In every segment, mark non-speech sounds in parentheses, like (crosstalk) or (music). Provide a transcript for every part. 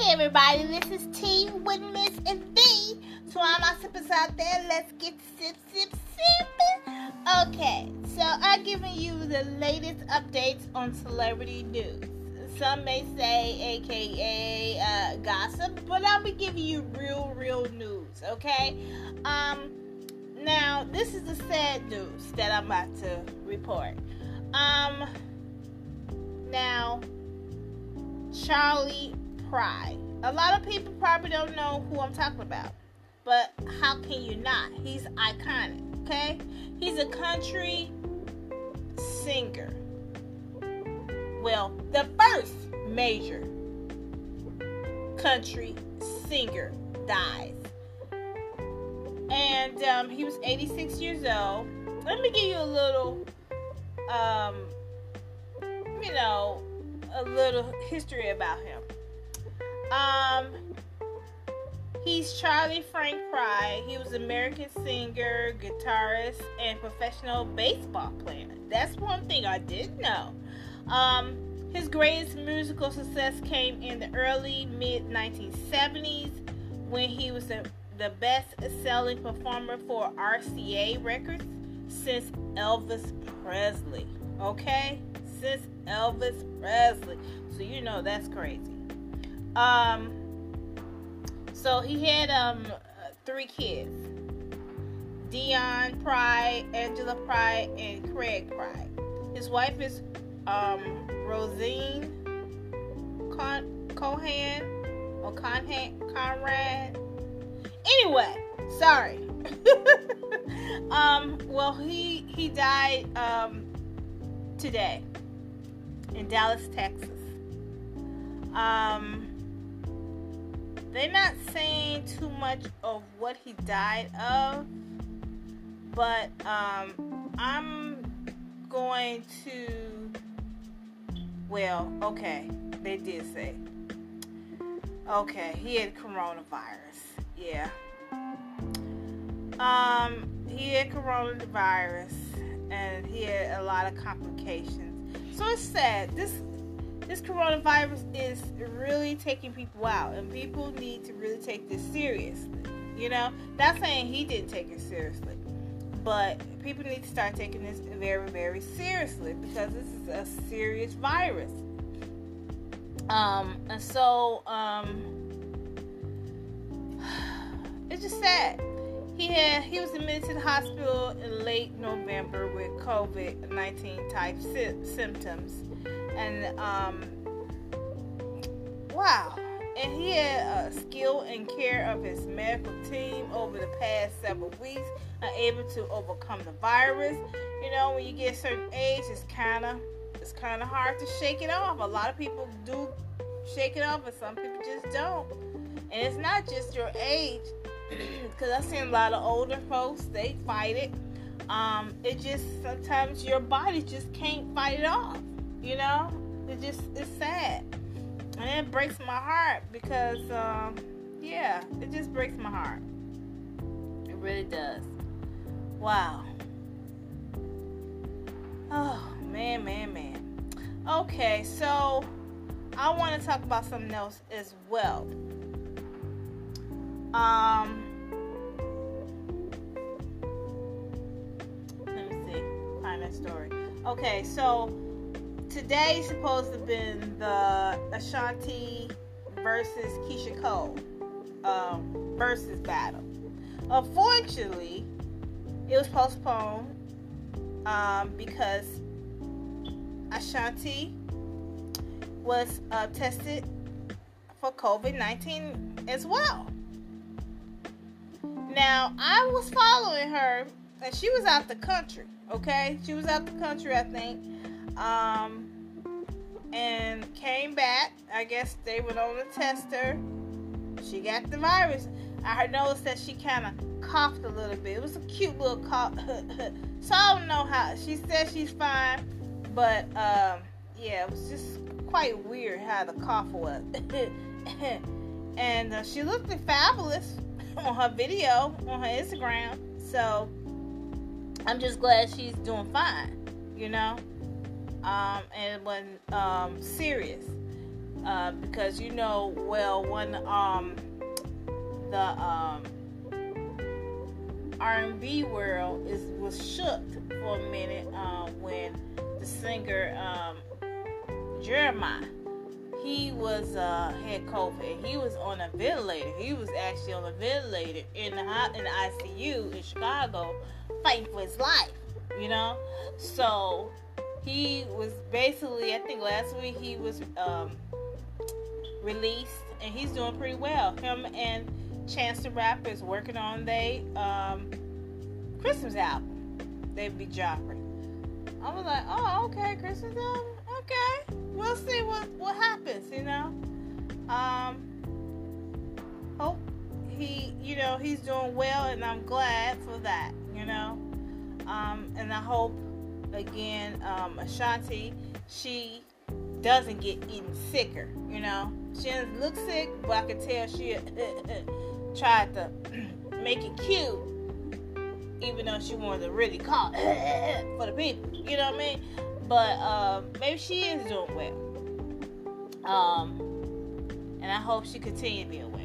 Hey everybody, this is Tea with Miss and V. So all my sippers out there, let's get sip, sip, sipping. Okay, so I'm giving you the latest updates on celebrity news. Some may say, aka uh, gossip, but I'll be giving you real, real news. Okay. Um. Now this is the sad news that I'm about to report. Um. Now, Charley Pride. A lot of people probably don't know who I'm talking about, but how can you not? He's iconic, okay? He's a country singer. Well, the first major country singer dies. And um, he was 86 years old. Let me give you a little, um, you know, a little history about him. Um, he's Charley Frank Pride. He was an American singer, guitarist, and professional baseball player. That's one thing I didn't know. Um, his greatest musical success came in the early mid 1970s when he was the, the best selling performer for RCA Records since Elvis Presley. Okay? Since Elvis Presley. So you know that's crazy. Um, so he had um three kids: Dion Pride, Angela Pride, and Kraig Pride. His wife is um Rozene Con- Cohan or Conhan Conrad. Anyway, sorry. (laughs) um, well, he he died um today in Dallas, Texas. Um they're not saying too much of what he died of, but um, I'm going to. Well, okay, they did say. Okay, he had coronavirus. Yeah. Um, he had coronavirus, and he had a lot of complications. So it's sad. This this coronavirus is really taking people out, and people need to really take this seriously. You know, not saying he didn't take it seriously, but people need to start taking this very, very seriously because this is a serious virus. Um, and so, um, (sighs) it's just sad. He had he was admitted to the hospital in late November with COVID nineteen type sy- symptoms and um, wow. And he had a skill and care of his medical team over the past several weeks, are able to overcome the virus. You know, when you get a certain age, it's kind of it's kind of hard to shake it off. A lot of people do shake it off, but some people just don't. And it's not just your age, (clears throat) because I've seen a lot of older folks they fight it. Um, it just sometimes your body just can't fight it off. You know, it just it's sad, and it breaks my heart because, um, yeah, it just breaks my heart. It really does. Wow. Oh man, man, man. Okay, so I want to talk about something else as well. Um. Let me see. Find that story. Okay, so today supposed to have been the Ashanti versus Keyshia Cole um, versus battle. Unfortunately, it was postponed um, because Ashanti was uh, tested for COVID 19 as well. Now, I was following her, and she was out the country, okay? She was out the country, I think um, and came back. I guess they went on to test her. She got the virus. I noticed that she kind of coughed a little bit. It was a cute little cough. (laughs) so I don't know how. She said she's fine, but um, yeah, it was just quite weird how the cough was. (laughs) and uh, she looked fabulous (laughs) on her video on her Instagram. So I'm just glad she's doing fine, you know um, and when um, serious. uh, because you know well when um the um R&B world is was shook for a minute uh, when the singer um, Jeremih he was uh, had COVID. He was on a ventilator. He was actually on a ventilator in the in the ICU in Chicago, fighting for his life. You know, so he was basically. I think last week he was um, released, and he's doing pretty well. Him and Chance the Rapper is working on they um, Christmas album. They'd be dropping. I was like, oh, okay, Christmas album, okay. We'll see what what happens, you know. Um, hope he, you know, he's doing well, and I'm glad for that, you know. Um, and I hope again, um, Ashanti, she doesn't get even sicker, you know. She doesn't look sick, but I can tell she tried to (clears throat) make it cute, even though she wanted to really call (clears throat) for the people. You know what I mean? But um, maybe she is doing well. Um, and I hope she continues being well.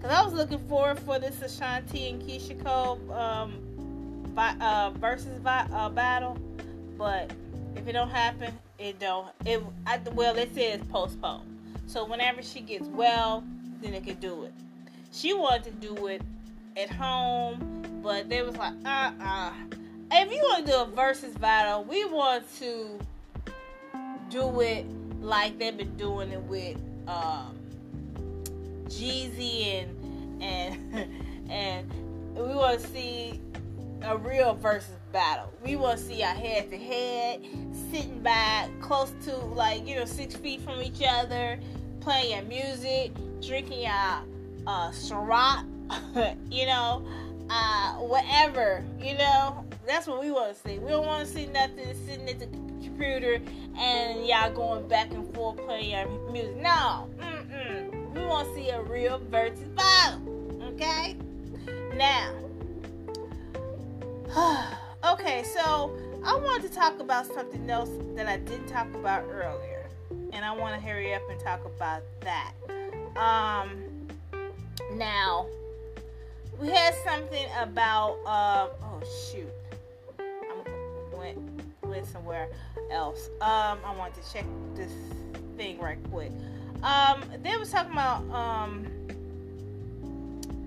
Cause I was looking forward for this Ashanti and Keyshia Cole um, uh, versus uh, battle, but if it don't happen, it don't. It I, well, it says postponed. So whenever she gets well, then it can do it. She wanted to do it at home, but they was like, uh uh If you want to do a versus battle, we want to do it like they've been doing it with um, Jeezy and and (laughs) and we want to see a real versus battle. We want to see our head to head, sitting back close to like you know six feet from each other, playing your music, drinking our uh, Ciroc, (laughs) you know, uh, whatever, you know. That's what we want to see. We don't want to see nothing sitting at the computer and y'all going back and forth playing your music. No, mm-mm. we want to see a real versus battle. Okay. Now, (sighs) okay, so I wanted to talk about something else that I didn't talk about earlier, and I want to hurry up and talk about that. Um, now, we had something about uh, oh shoot, I went went somewhere else. Um, I wanted to check this thing right quick. Um, they was talking about um,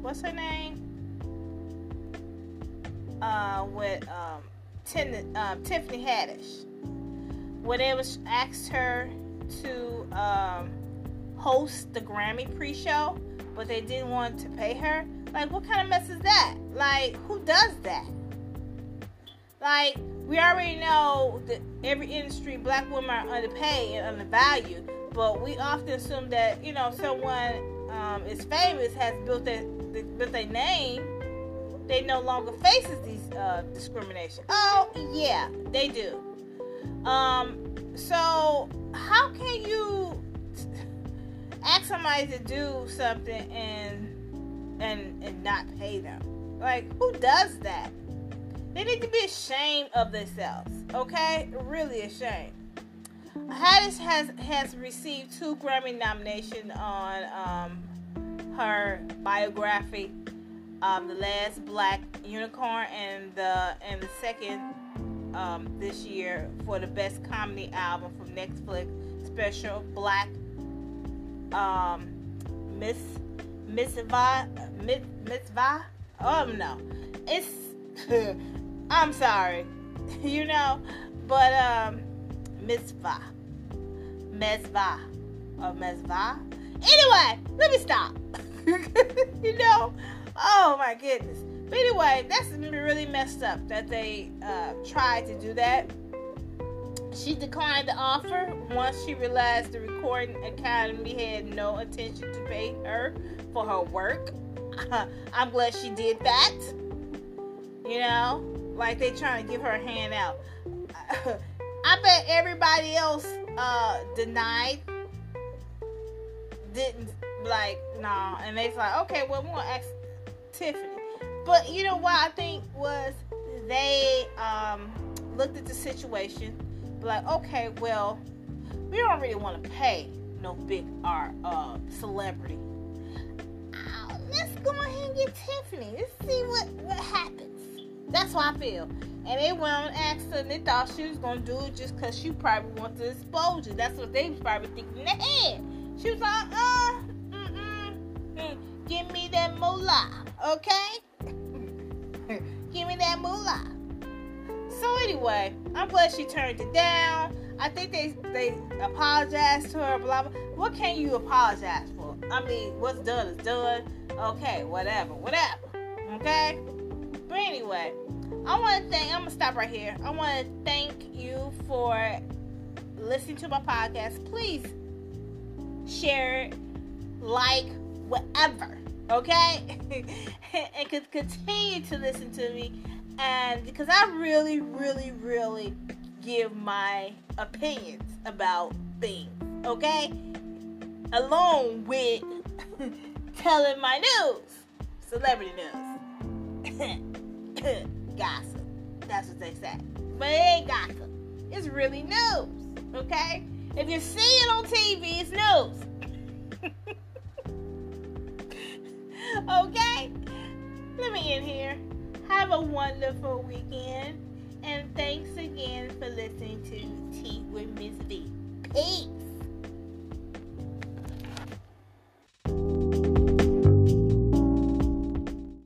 what's her name? Uh, with um, Tin, um, Tiffany Haddish, where they was asked her to um, host the Grammy pre-show but they didn't want to pay her. Like, what kind of mess is that? Like, who does that? Like, we already know that every industry, black women are underpaid and undervalued, but we often assume that you know someone um, is famous, has built their built their name, they no longer faces these uh, discrimination. Oh yeah, they do. Um, so how can you ask somebody to do something and and and not pay them. Like who does that? They need to be ashamed of themselves. Okay, really ashamed. Haddish has has received two Grammy nominations on um, her biography, um, "The Last Black Unicorn," and the and the second um, this year for the best comedy album from Netflix special "Black um, Miss Miss Va Miss Miss Va. Oh no, it's (laughs) I'm sorry, (laughs) you know, but um, Miss Va, Miss Va, or Miss Va. Anyway, let me stop. (laughs) you know, oh my goodness. But anyway, that's really messed up that they uh, tried to do that she declined the offer once she realized the Recording Academy had no intention to pay her for her work. (laughs) I'm glad she did that. You know, like they trying to give her a hand out. (laughs) I bet everybody else uh, denied, didn't like, nah, and they's like, okay, well, we're gonna ask Tiffany. But you know what I think was they um, looked at the situation like, okay, well, we don't really want to pay no big art uh, celebrity. Uh, let's go ahead and get Tiffany. Let's see what, what happens. That's how I feel. And they went on and they thought she was gonna do it just because she probably wants to expose you. That's what they was probably thinking in their head. She was like, uh, mm-mm, mm, give me that moolah, okay? (laughs) give me that moolah. So anyway, I'm glad she turned it down. I think they they apologized to her. Blah blah. What can you apologize for? I mean, what's done is done. Okay, whatever, whatever. Okay. But anyway, I want to thank. I'm gonna stop right here. I want to thank you for listening to my podcast. Please share it, like, whatever. Okay, (laughs) and could continue to listen to me, and because I really, really, really give my opinions about things. Okay, along with (laughs) telling my news, celebrity news. (coughs) gossip. That's what they say. But it ain't gossip. It's really news. Okay? If you see it on TV, it's news. (laughs) In here. Have a wonderful weekend. And thanks again for listening to Tea with Miss V. Peace.